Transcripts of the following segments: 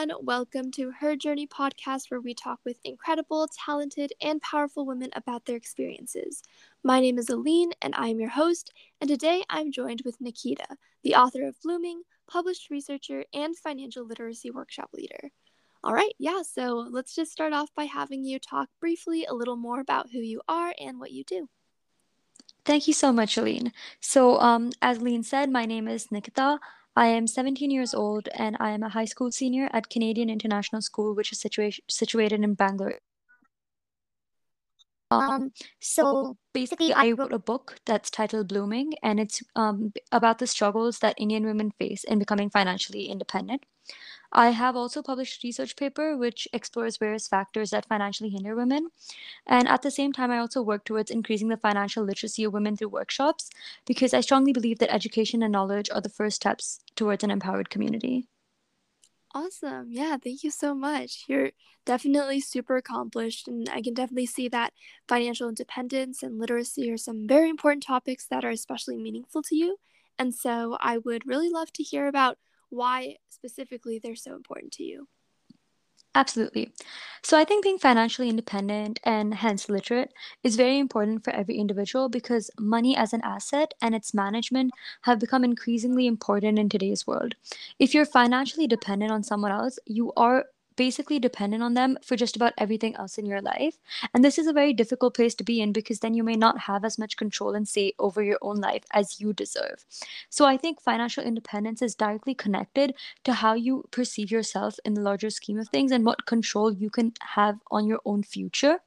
everyone. Welcome to Her Journey podcast, where we talk with incredible, talented, and powerful women about their experiences. My name is Aline, and I am your host. And today I'm joined with Nikita, the author of Blooming, published researcher, and financial literacy workshop leader. All right, yeah, so let's just start off by having you talk briefly a little more about who you are and what you do. Thank you so much, Aline. So, um, as Aline said, my name is Nikita. I am 17 years old and I am a high school senior at Canadian International School, which is situa- situated in Bangalore. Um, so basically, I wrote a book that's titled Blooming, and it's um, about the struggles that Indian women face in becoming financially independent. I have also published research paper which explores various factors that financially hinder women. And at the same time, I also work towards increasing the financial literacy of women through workshops because I strongly believe that education and knowledge are the first steps towards an empowered community. Awesome. Yeah, thank you so much. You're definitely super accomplished, and I can definitely see that financial independence and literacy are some very important topics that are especially meaningful to you. And so I would really love to hear about why specifically they're so important to you. Absolutely. So I think being financially independent and hence literate is very important for every individual because money as an asset and its management have become increasingly important in today's world. If you're financially dependent on someone else, you are basically dependent on them for just about everything else in your life. And this is a very difficult place to be in because then you may not have as much control and say over your own life as you deserve. So I think financial independence is directly connected to how you perceive yourself in the larger scheme of things and what control you can have on your own future.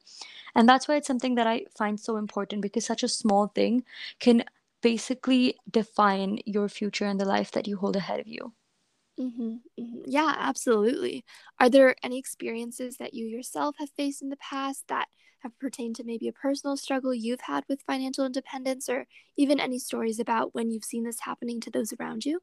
And that's why it's something that I find so important because such a small thing can basically define your future and the life that you hold ahead of you. Mm-hmm, mm-hmm. Yeah, absolutely. Are there any experiences that you yourself have faced in the past that have pertained to maybe a personal struggle you've had with financial independence, or even any stories about when you've seen this happening to those around you?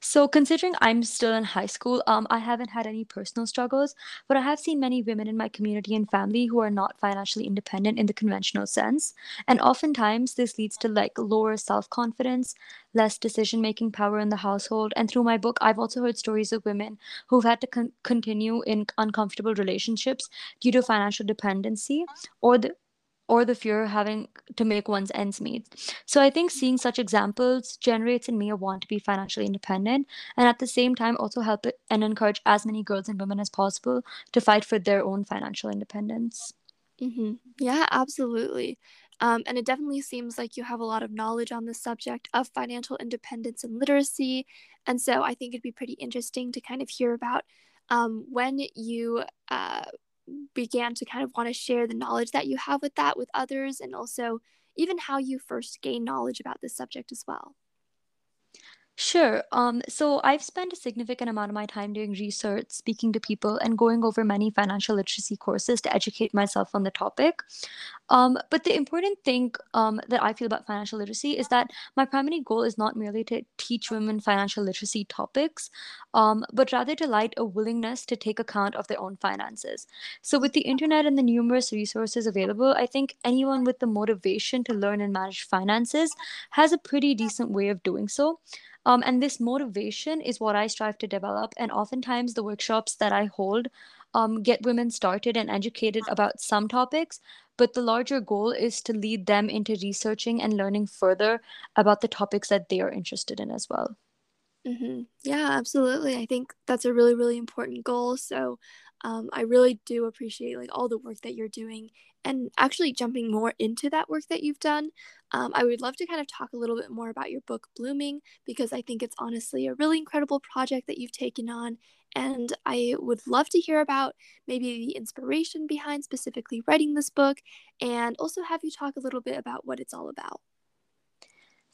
So, considering I'm still in high school, um, I haven't had any personal struggles, but I have seen many women in my community and family who are not financially independent in the conventional sense. And oftentimes, this leads to like lower self confidence, less decision making power in the household. And through my book, I've also heard stories of women who've had to con- continue in uncomfortable relationships due to financial dependency or the or the fear of having to make one's ends meet. So I think seeing such examples generates in me a want to be financially independent and at the same time also help and encourage as many girls and women as possible to fight for their own financial independence. Mm-hmm. Yeah, absolutely. Um, and it definitely seems like you have a lot of knowledge on the subject of financial independence and literacy. And so I think it'd be pretty interesting to kind of hear about um, when you uh, began to kind of want to share the knowledge that you have with that with others and also even how you first gained knowledge about this subject as well. Sure. Um, so I've spent a significant amount of my time doing research, speaking to people, and going over many financial literacy courses to educate myself on the topic. Um, but the important thing um, that I feel about financial literacy is that my primary goal is not merely to teach women financial literacy topics, um, but rather to light a willingness to take account of their own finances. So, with the internet and the numerous resources available, I think anyone with the motivation to learn and manage finances has a pretty decent way of doing so. Um, and this motivation is what I strive to develop. And oftentimes, the workshops that I hold um, get women started and educated about some topics, but the larger goal is to lead them into researching and learning further about the topics that they are interested in as well. Mm-hmm. Yeah, absolutely. I think that's a really, really important goal. So um, I really do appreciate like all the work that you're doing and actually jumping more into that work that you've done. Um, I would love to kind of talk a little bit more about your book Blooming because I think it's honestly a really incredible project that you've taken on. And I would love to hear about maybe the inspiration behind specifically writing this book and also have you talk a little bit about what it's all about.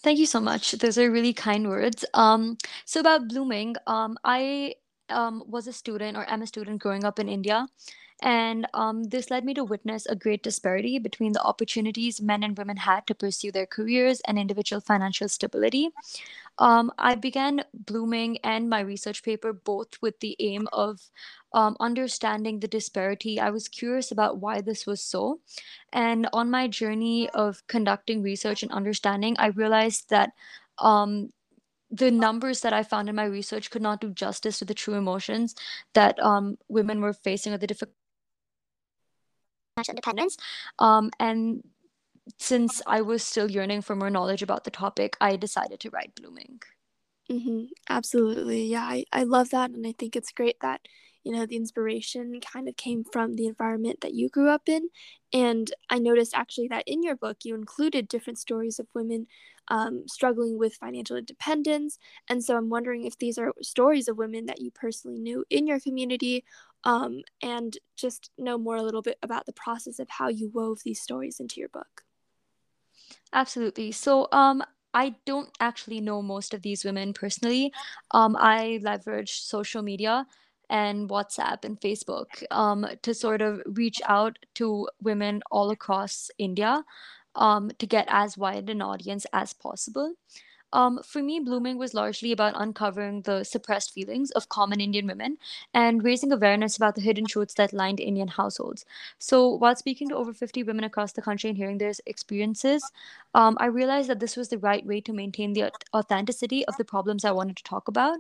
Thank you so much. Those are really kind words. Um, so about blooming, um, I um, was a student or am a student growing up in India. And um, this led me to witness a great disparity between the opportunities men and women had to pursue their careers and individual financial stability. Um, I began blooming and my research paper both with the aim of um, understanding the disparity. I was curious about why this was so. And on my journey of conducting research and understanding, I realized that um, the numbers that I found in my research could not do justice to the true emotions that um, women were facing or the difficult independence. Um, and since I was still yearning for more knowledge about the topic, I decided to write Blooming. Mm-hmm. Absolutely. Yeah, I, I love that. And I think it's great that, you know, the inspiration kind of came from the environment that you grew up in. And I noticed actually that in your book, you included different stories of women um, struggling with financial independence. And so I'm wondering if these are stories of women that you personally knew in your community um, and just know more a little bit about the process of how you wove these stories into your book. Absolutely. So, um, I don't actually know most of these women personally. Um, I leverage social media and WhatsApp and Facebook um, to sort of reach out to women all across India um, to get as wide an audience as possible. Um, for me, blooming was largely about uncovering the suppressed feelings of common Indian women and raising awareness about the hidden truths that lined Indian households. So, while speaking to over 50 women across the country and hearing their experiences, um, I realized that this was the right way to maintain the authenticity of the problems I wanted to talk about.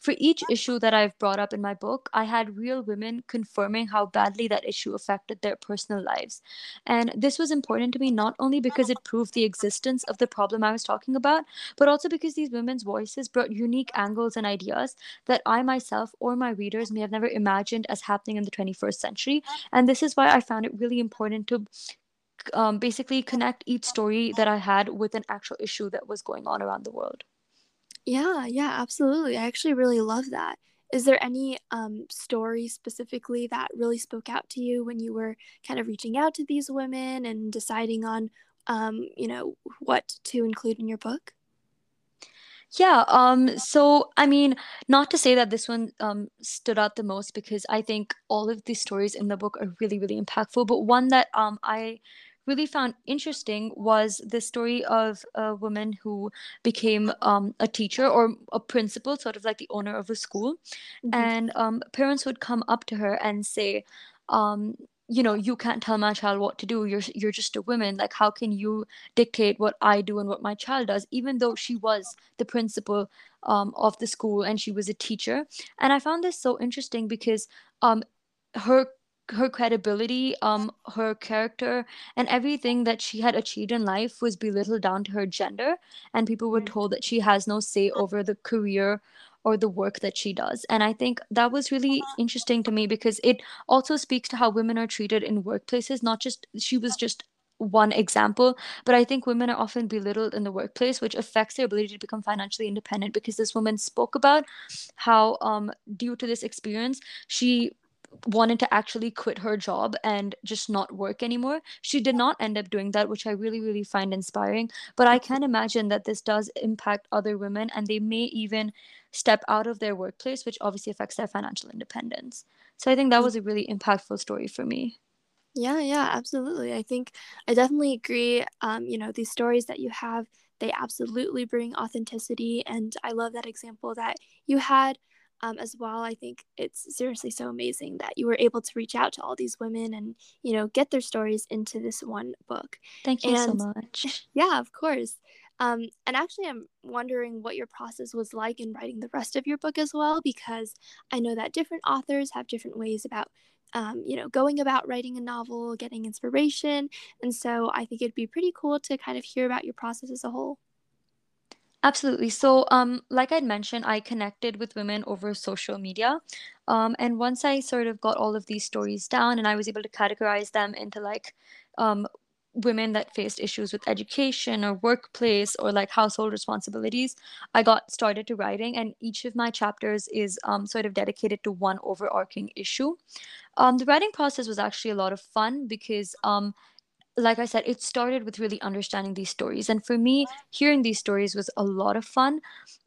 For each issue that I've brought up in my book, I had real women confirming how badly that issue affected their personal lives. And this was important to me not only because it proved the existence of the problem I was talking about, but also because these women's voices brought unique angles and ideas that I myself or my readers may have never imagined as happening in the 21st century. And this is why I found it really important to um, basically connect each story that I had with an actual issue that was going on around the world. Yeah, yeah, absolutely. I actually really love that. Is there any um, story specifically that really spoke out to you when you were kind of reaching out to these women and deciding on, um, you know, what to include in your book? Yeah, um, so I mean, not to say that this one um stood out the most because I think all of these stories in the book are really, really impactful, but one that um I really found interesting was the story of a woman who became um, a teacher or a principal, sort of like the owner of a school. Mm-hmm. And um, parents would come up to her and say, um, you know, you can't tell my child what to do. You're you're just a woman. Like, how can you dictate what I do and what my child does? Even though she was the principal um, of the school and she was a teacher. And I found this so interesting because um, her her credibility, um, her character, and everything that she had achieved in life was belittled down to her gender, and people were told that she has no say over the career or the work that she does. And I think that was really interesting to me because it also speaks to how women are treated in workplaces, not just she was just one example, but I think women are often belittled in the workplace, which affects their ability to become financially independent because this woman spoke about how um due to this experience she wanted to actually quit her job and just not work anymore. She did not end up doing that, which I really, really find inspiring. But I can imagine that this does impact other women and they may even step out of their workplace, which obviously affects their financial independence. So I think that was a really impactful story for me. Yeah, yeah, absolutely. I think I definitely agree. Um, you know, these stories that you have, they absolutely bring authenticity. And I love that example that you had um, as well. I think it's seriously so amazing that you were able to reach out to all these women and, you know, get their stories into this one book. Thank you so much. yeah, of course. Um, and actually, I'm wondering what your process was like in writing the rest of your book as well, because I know that different authors have different ways about, um, you know, going about writing a novel, getting inspiration. And so I think it'd be pretty cool to kind of hear about your process as a whole. Absolutely. So, um, like I'd mentioned, I connected with women over social media. Um, and once I sort of got all of these stories down and I was able to categorize them into like um, women that faced issues with education or workplace or like household responsibilities, I got started to writing. And each of my chapters is um, sort of dedicated to one overarching issue. Um, the writing process was actually a lot of fun because um, like I said, it started with really understanding these stories. And for me, hearing these stories was a lot of fun.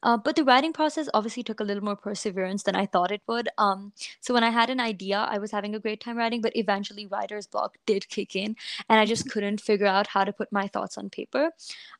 Uh, but the writing process obviously took a little more perseverance than I thought it would. Um, so when I had an idea, I was having a great time writing, but eventually writer's block did kick in, and I just couldn't figure out how to put my thoughts on paper.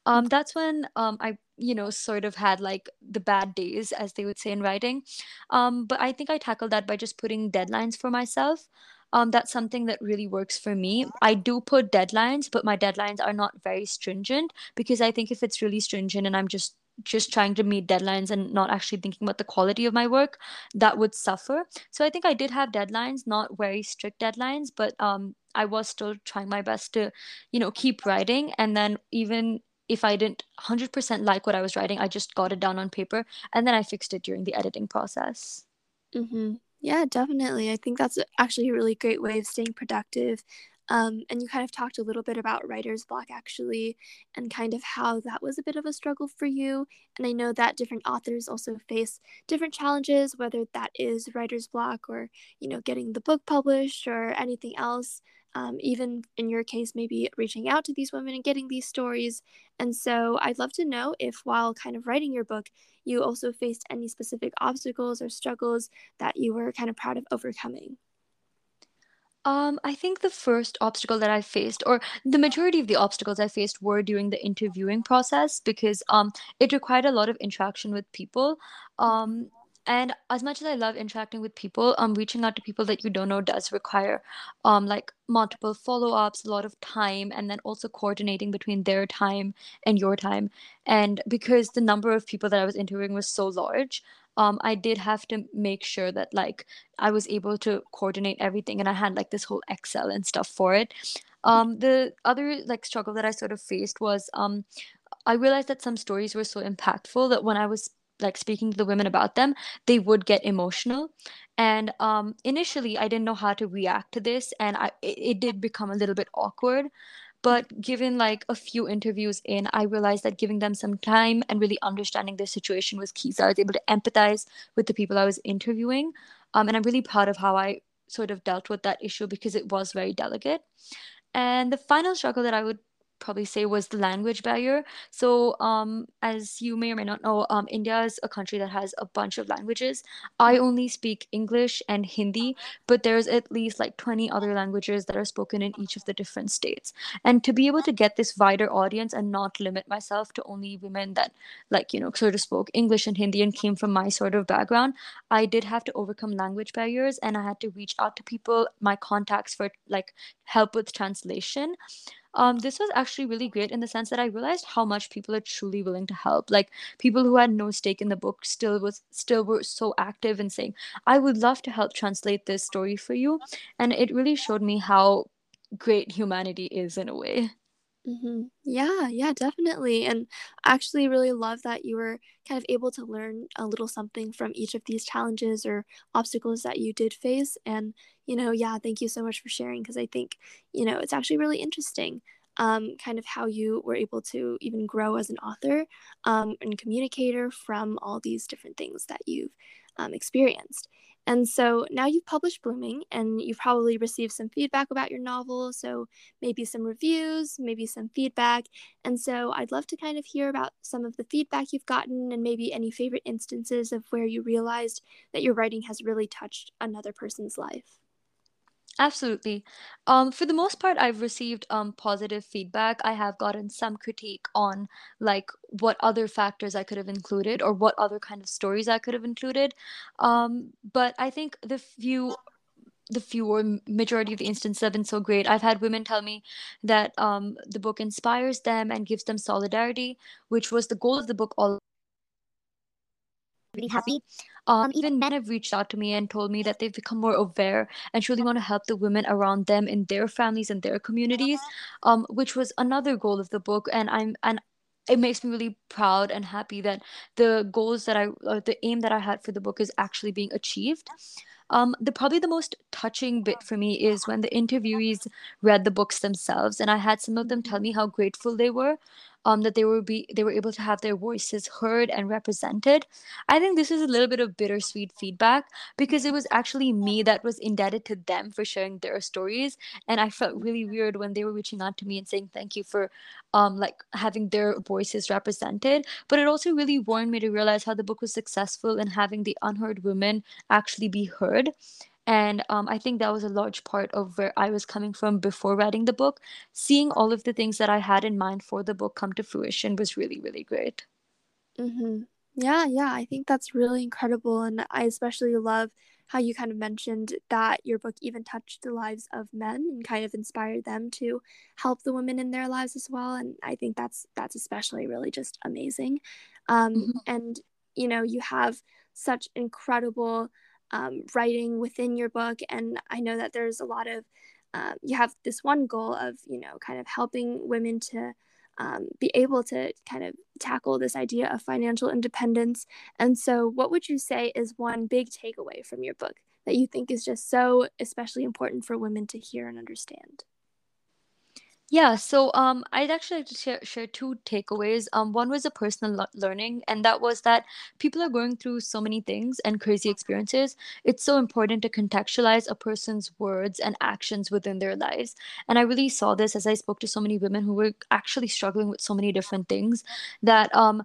Um, that's when um, I you know sort of had like the bad days as they would say in writing um, but i think i tackled that by just putting deadlines for myself um, that's something that really works for me. I do put deadlines, but my deadlines are not very stringent because I think if it's really stringent and I'm just just trying to meet deadlines and not actually thinking about the quality of my work, that would suffer. So I think I did have deadlines, not very strict deadlines, but um, I was still trying my best to, you know, keep writing. And then even if I didn't 100% like what I was writing, I just got it down on paper and then I fixed it during the editing process. Mm-hmm. Yeah, definitely. I think that's actually a really great way of staying productive um, and you kind of talked a little bit about writer's block actually, and kind of how that was a bit of a struggle for you. And I know that different authors also face different challenges, whether that is writer's block or, you know, getting the book published or anything else. Um, even in your case, maybe reaching out to these women and getting these stories. And so I'd love to know if, while kind of writing your book, you also faced any specific obstacles or struggles that you were kind of proud of overcoming. Um, I think the first obstacle that I faced, or the majority of the obstacles I faced, were during the interviewing process because um, it required a lot of interaction with people. Um, and as much as I love interacting with people, um, reaching out to people that you don't know does require um, like multiple follow-ups, a lot of time, and then also coordinating between their time and your time. And because the number of people that I was interviewing was so large, um, I did have to make sure that like I was able to coordinate everything and I had like this whole Excel and stuff for it. Um, the other like struggle that I sort of faced was um, I realized that some stories were so impactful that when I was like speaking to the women about them, they would get emotional. And um, initially, I didn't know how to react to this, and I it, it did become a little bit awkward. But given like a few interviews in, I realized that giving them some time and really understanding their situation was key. So I was able to empathize with the people I was interviewing. Um, and I'm really proud of how I sort of dealt with that issue because it was very delicate. And the final struggle that I would probably say was the language barrier. So, um, as you may or may not know, um, India is a country that has a bunch of languages. I only speak English and Hindi, but there's at least like 20 other languages that are spoken in each of the different states. And to be able to get this wider audience and not limit myself to only women that, like, you know, sort of spoke English and Hindi and came from my sort of background, I did have to overcome language barriers and I had to reach out to people, my contacts for like help with translation um, this was actually really great in the sense that I realized how much people are truly willing to help. Like people who had no stake in the book still was still were so active in saying, "I would love to help translate this story for you," and it really showed me how great humanity is in a way. Mm-hmm. Yeah, yeah, definitely. And I actually really love that you were kind of able to learn a little something from each of these challenges or obstacles that you did face. And, you know, yeah, thank you so much for sharing because I think, you know, it's actually really interesting um, kind of how you were able to even grow as an author um, and communicator from all these different things that you've um, experienced. And so now you've published Blooming and you've probably received some feedback about your novel. So maybe some reviews, maybe some feedback. And so I'd love to kind of hear about some of the feedback you've gotten and maybe any favorite instances of where you realized that your writing has really touched another person's life. Absolutely. Um, for the most part, I've received um, positive feedback. I have gotten some critique on like what other factors I could have included or what other kind of stories I could have included. Um, but I think the few the fewer majority of the instances have been so great. I've had women tell me that um, the book inspires them and gives them solidarity, which was the goal of the book all really happy. Um, even men have reached out to me and told me that they've become more aware and truly want to help the women around them in their families and their communities, um, which was another goal of the book. And I'm and it makes me really proud and happy that the goals that I, the aim that I had for the book is actually being achieved. Um, the probably the most touching bit for me is when the interviewees read the books themselves, and I had some of them tell me how grateful they were um, that they were be they were able to have their voices heard and represented. I think this is a little bit of bittersweet feedback because it was actually me that was indebted to them for sharing their stories, and I felt really weird when they were reaching out to me and saying thank you for um like having their voices represented. But it also really warned me to realize how the book was successful in having the unheard women actually be heard and um, I think that was a large part of where I was coming from before writing the book. Seeing all of the things that I had in mind for the book come to fruition was really, really great. Mm-hmm. Yeah, yeah, I think that's really incredible. And I especially love how you kind of mentioned that your book even touched the lives of men and kind of inspired them to help the women in their lives as well. And I think that's that's especially really just amazing. Um, mm-hmm. And you know, you have such incredible um, writing within your book, and I know that there's a lot of um, you have this one goal of you know kind of helping women to um, be able to kind of tackle this idea of financial independence. And so, what would you say is one big takeaway from your book that you think is just so especially important for women to hear and understand? Yeah, so um, I'd actually like to share, share two takeaways. Um, one was a personal le- learning, and that was that people are going through so many things and crazy experiences. It's so important to contextualize a person's words and actions within their lives. And I really saw this as I spoke to so many women who were actually struggling with so many different things that um,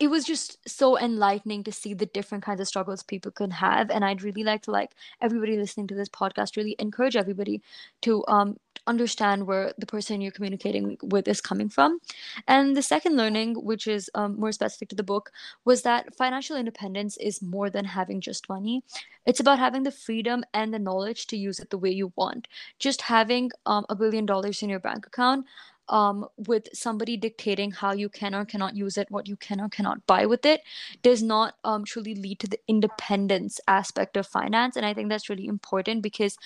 it was just so enlightening to see the different kinds of struggles people can have and i'd really like to like everybody listening to this podcast really encourage everybody to um understand where the person you're communicating with is coming from. And the second learning which is um, more specific to the book was that financial independence is more than having just money. It's about having the freedom and the knowledge to use it the way you want. Just having um, a billion dollars in your bank account um, with somebody dictating how you can or cannot use it, what you can or cannot buy with it, does not um, truly lead to the independence aspect of finance. And I think that's really important because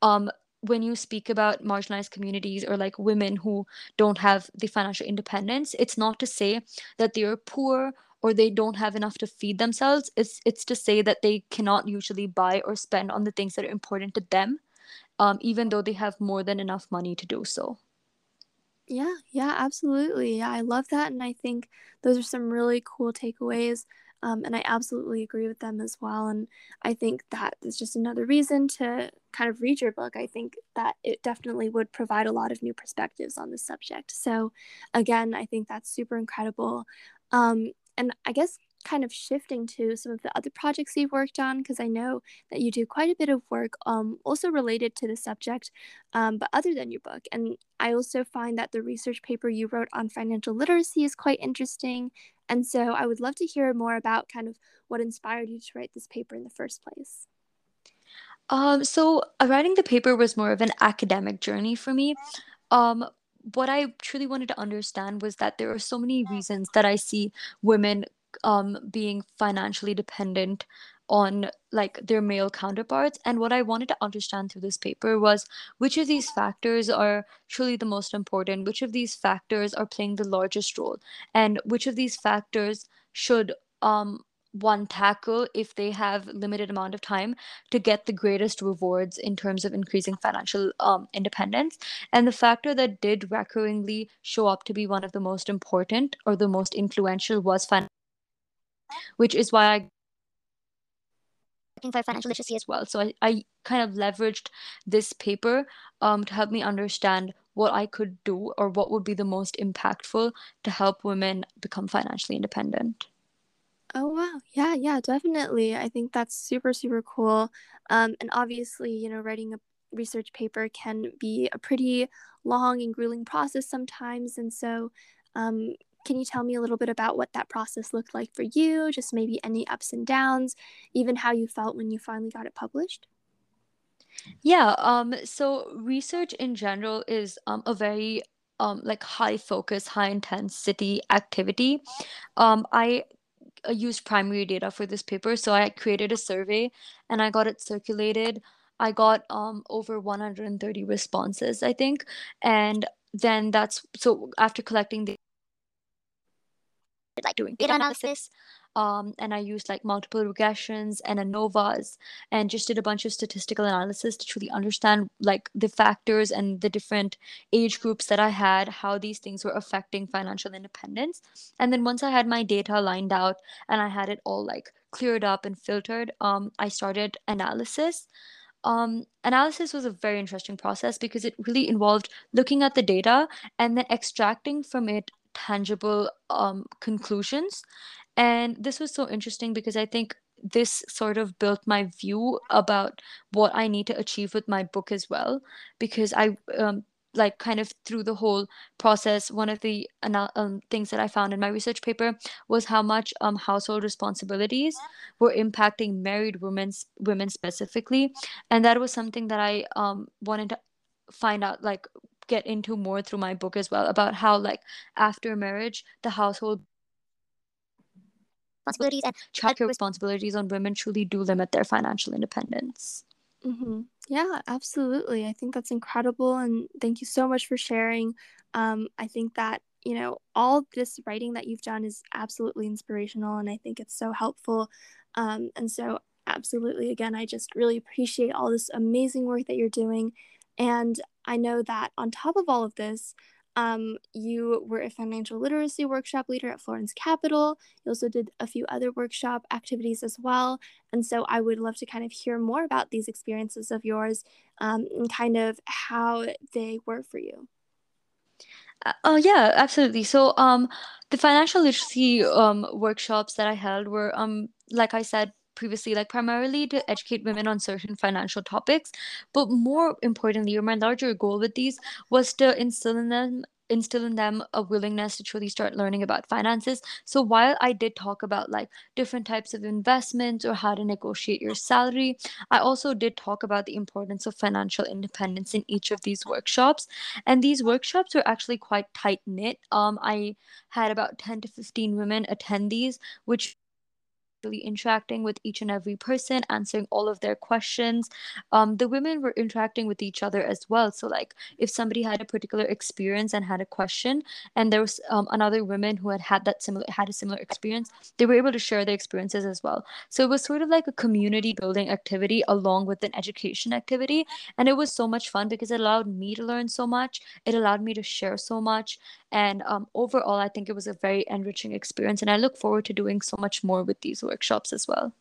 um, when you speak about marginalized communities or like women who don't have the financial independence, it's not to say that they're poor or they don't have enough to feed themselves. It's it's to say that they cannot usually buy or spend on the things that are important to them, um, even though they have more than enough money to do so. Yeah, yeah, absolutely. Yeah, I love that. And I think those are some really cool takeaways. Um, and I absolutely agree with them as well. And I think that is just another reason to kind of read your book. I think that it definitely would provide a lot of new perspectives on the subject. So, again, I think that's super incredible. Um, and I guess kind of shifting to some of the other projects you've worked on because I know that you do quite a bit of work um, also related to the subject, um, but other than your book. And I also find that the research paper you wrote on financial literacy is quite interesting. And so I would love to hear more about kind of what inspired you to write this paper in the first place. Um, so uh, writing the paper was more of an academic journey for me. Um, what I truly wanted to understand was that there are so many reasons that I see women um, being financially dependent on like their male counterparts. And what i wanted to understand through this paper was which of these factors are truly the most important? Which of these factors are playing the largest role? And which of these factors should um one tackle if they have limited amount of time to get the greatest rewards in terms of increasing financial um, independence? And the factor that did recurringly show up to be one of the most important or the most influential was financial which is why I looking for financial literacy as well. So I, I kind of leveraged this paper um, to help me understand what I could do or what would be the most impactful to help women become financially independent. Oh wow. Yeah, yeah, definitely. I think that's super, super cool. Um, and obviously, you know, writing a research paper can be a pretty long and grueling process sometimes. And so um, can you tell me a little bit about what that process looked like for you? Just maybe any ups and downs, even how you felt when you finally got it published? Yeah, um, so research in general is um, a very um, like high focus, high intensity activity. Um, I uh, used primary data for this paper, so I created a survey and I got it circulated. I got um, over 130 responses, I think, and then that's so after collecting the like doing data analysis. Um, and I used like multiple regressions and ANOVAs and just did a bunch of statistical analysis to truly understand like the factors and the different age groups that I had, how these things were affecting financial independence. And then once I had my data lined out and I had it all like cleared up and filtered, um, I started analysis. Um, analysis was a very interesting process because it really involved looking at the data and then extracting from it tangible um, conclusions. And this was so interesting because I think this sort of built my view about what I need to achieve with my book as well. Because I, um, like kind of through the whole process, one of the um, things that I found in my research paper was how much um, household responsibilities were impacting married women women specifically, and that was something that I um, wanted to find out like get into more through my book as well about how like after marriage the household responsibilities and childcare responsibilities on women truly do limit their financial independence. Mm-hmm. Yeah, absolutely. I think that's incredible. And thank you so much for sharing. Um, I think that, you know, all this writing that you've done is absolutely inspirational. And I think it's so helpful. Um, and so, absolutely, again, I just really appreciate all this amazing work that you're doing. And I know that on top of all of this, um, you were a financial literacy workshop leader at Florence Capital. You also did a few other workshop activities as well. And so I would love to kind of hear more about these experiences of yours um, and kind of how they were for you. Uh, oh yeah, absolutely. So um, the financial literacy um, workshops that I held were um, like I said previously, like primarily to educate women on certain financial topics. But more importantly, or my larger goal with these was to instill in them instill in them a willingness to truly start learning about finances. So while I did talk about like different types of investments or how to negotiate your salary, I also did talk about the importance of financial independence in each of these workshops. And these workshops were actually quite tight knit. Um, I had about 10 to 15 women attend these, which interacting with each and every person, answering all of their questions. Um, the women were interacting with each other as well. So, like, if somebody had a particular experience and had a question, and there was um, another woman who had had that similar had a similar experience, they were able to share their experiences as well. So it was sort of like a community building activity along with an education activity, and it was so much fun because it allowed me to learn so much. It allowed me to share so much, and um, overall, I think it was a very enriching experience, and I look forward to doing so much more with these as well.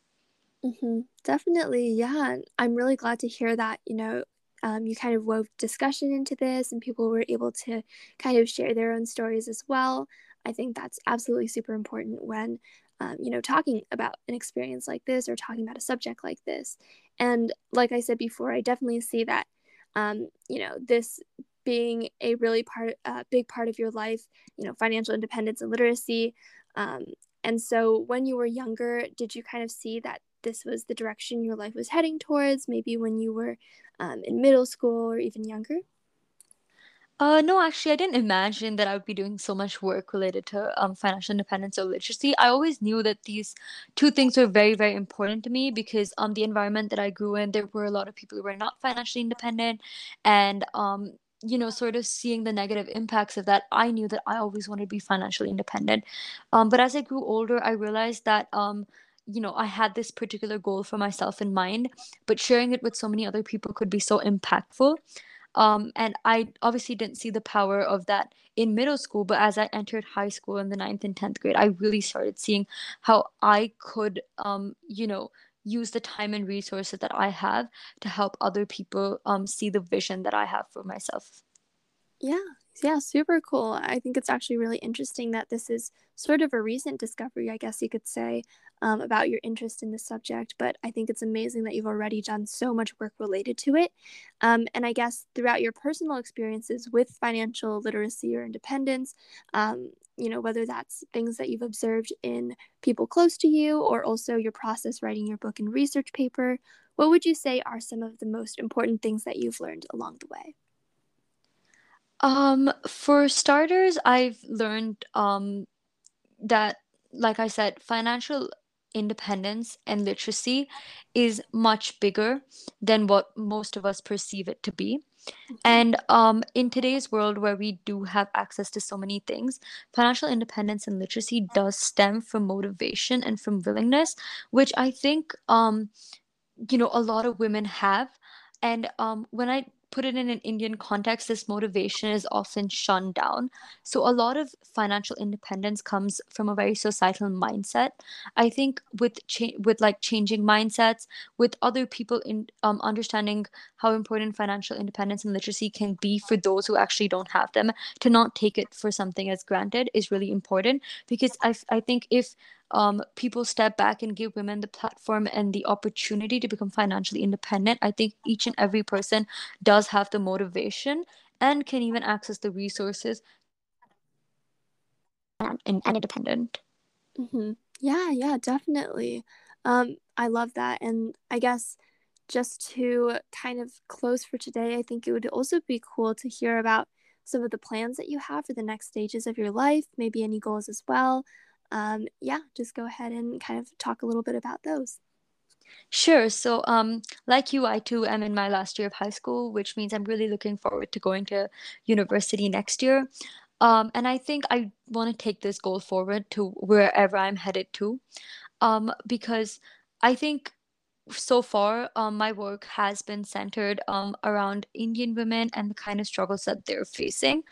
Mm-hmm. Definitely, yeah. I'm really glad to hear that, you know, um, you kind of wove discussion into this and people were able to kind of share their own stories as well. I think that's absolutely super important when, um, you know, talking about an experience like this or talking about a subject like this. And like I said before, I definitely see that, um, you know, this being a really part uh, big part of your life you know financial independence and literacy um, and so when you were younger did you kind of see that this was the direction your life was heading towards maybe when you were um, in middle school or even younger uh, no, actually, I didn't imagine that I would be doing so much work related to um, financial independence or literacy. I always knew that these two things were very, very important to me because um, the environment that I grew in, there were a lot of people who were not financially independent, and um, you know, sort of seeing the negative impacts of that, I knew that I always wanted to be financially independent. Um, but as I grew older, I realized that, um, you know, I had this particular goal for myself in mind, but sharing it with so many other people could be so impactful. Um, and I obviously didn't see the power of that in middle school, but as I entered high school in the ninth and 10th grade, I really started seeing how I could, um, you know, use the time and resources that I have to help other people um, see the vision that I have for myself. Yeah, yeah, super cool. I think it's actually really interesting that this is sort of a recent discovery, I guess you could say, um, about your interest in the subject. But I think it's amazing that you've already done so much work related to it. Um, and I guess throughout your personal experiences with financial literacy or independence, um, you know, whether that's things that you've observed in people close to you or also your process writing your book and research paper, what would you say are some of the most important things that you've learned along the way? Um, for starters, I've learned um that, like I said, financial independence and literacy is much bigger than what most of us perceive it to be. Mm-hmm. And um, in today's world where we do have access to so many things, financial independence and literacy does stem from motivation and from willingness, which I think um, you know a lot of women have. And um, when I put it in an Indian context, this motivation is often shunned down. So a lot of financial independence comes from a very societal mindset. I think with cha- with like changing mindsets, with other people in um, understanding how important financial independence and literacy can be for those who actually don't have them, to not take it for something as granted is really important because I I think if um, people step back and give women the platform and the opportunity to become financially independent, I think each and every person does have the motivation and can even access the resources and, and independent. Mm-hmm. Yeah, yeah, definitely. Um, I love that. And I guess just to kind of close for today, I think it would also be cool to hear about some of the plans that you have for the next stages of your life, maybe any goals as well. Um, yeah, just go ahead and kind of talk a little bit about those. Sure. So, um, like you, I too am in my last year of high school, which means I'm really looking forward to going to university next year. Um, and I think I want to take this goal forward to wherever I'm headed to, um, because I think so far, um, my work has been centered um, around Indian women and the kind of struggles that they're facing.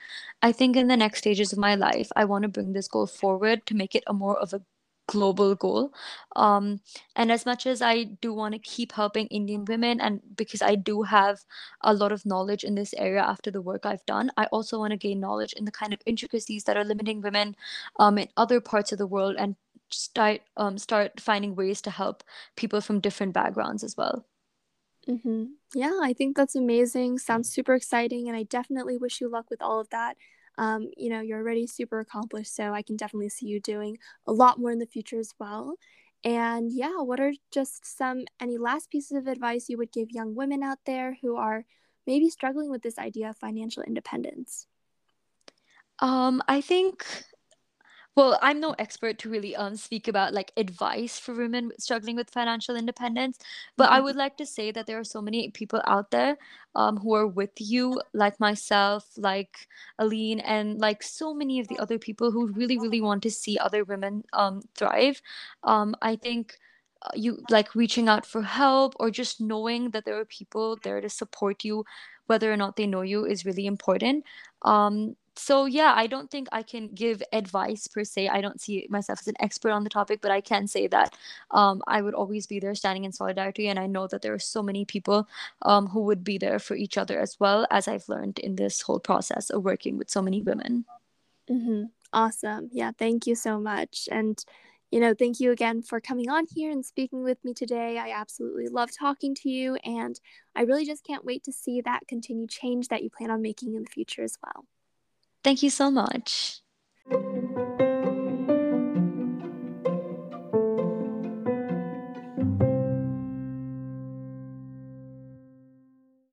I think in the next stages of my life, I want to bring this goal forward to make it a more of a global goal. Um, and as much as I do want to keep helping Indian women, and because I do have a lot of knowledge in this area after the work I've done, I also want to gain knowledge in the kind of intricacies that are limiting women um, in other parts of the world and start um start finding ways to help people from different backgrounds as well. Mm-hmm. Yeah, I think that's amazing. Sounds super exciting, and I definitely wish you luck with all of that. Um, you know, you're already super accomplished, so I can definitely see you doing a lot more in the future as well. And yeah, what are just some any last pieces of advice you would give young women out there who are maybe struggling with this idea of financial independence? Um, I think well, I'm no expert to really um speak about like advice for women struggling with financial independence, but I Mm-hmm. would like to say that there are so many people out there um who are with you, like myself, like Aline, and like so many of the other people who really, really want to see other women um thrive. Um, I think uh, you like reaching out for help or just knowing that there are people there to support you, whether or not they know you, is really important. Um, so yeah, I don't think I can give advice per se. I don't see myself as an expert on the topic, but I can say that um, I would always be there standing in solidarity, and I know that there are so many people um, who would be there for each other as well as I've learned in this whole process of working with so many women. Mm-hmm. Awesome. Yeah, thank you so much. And, you know, thank you again for coming on here and speaking with me today. I absolutely love talking to you, and I really just can't wait to see that continued change that you plan on making in the future as well. Thank you so much.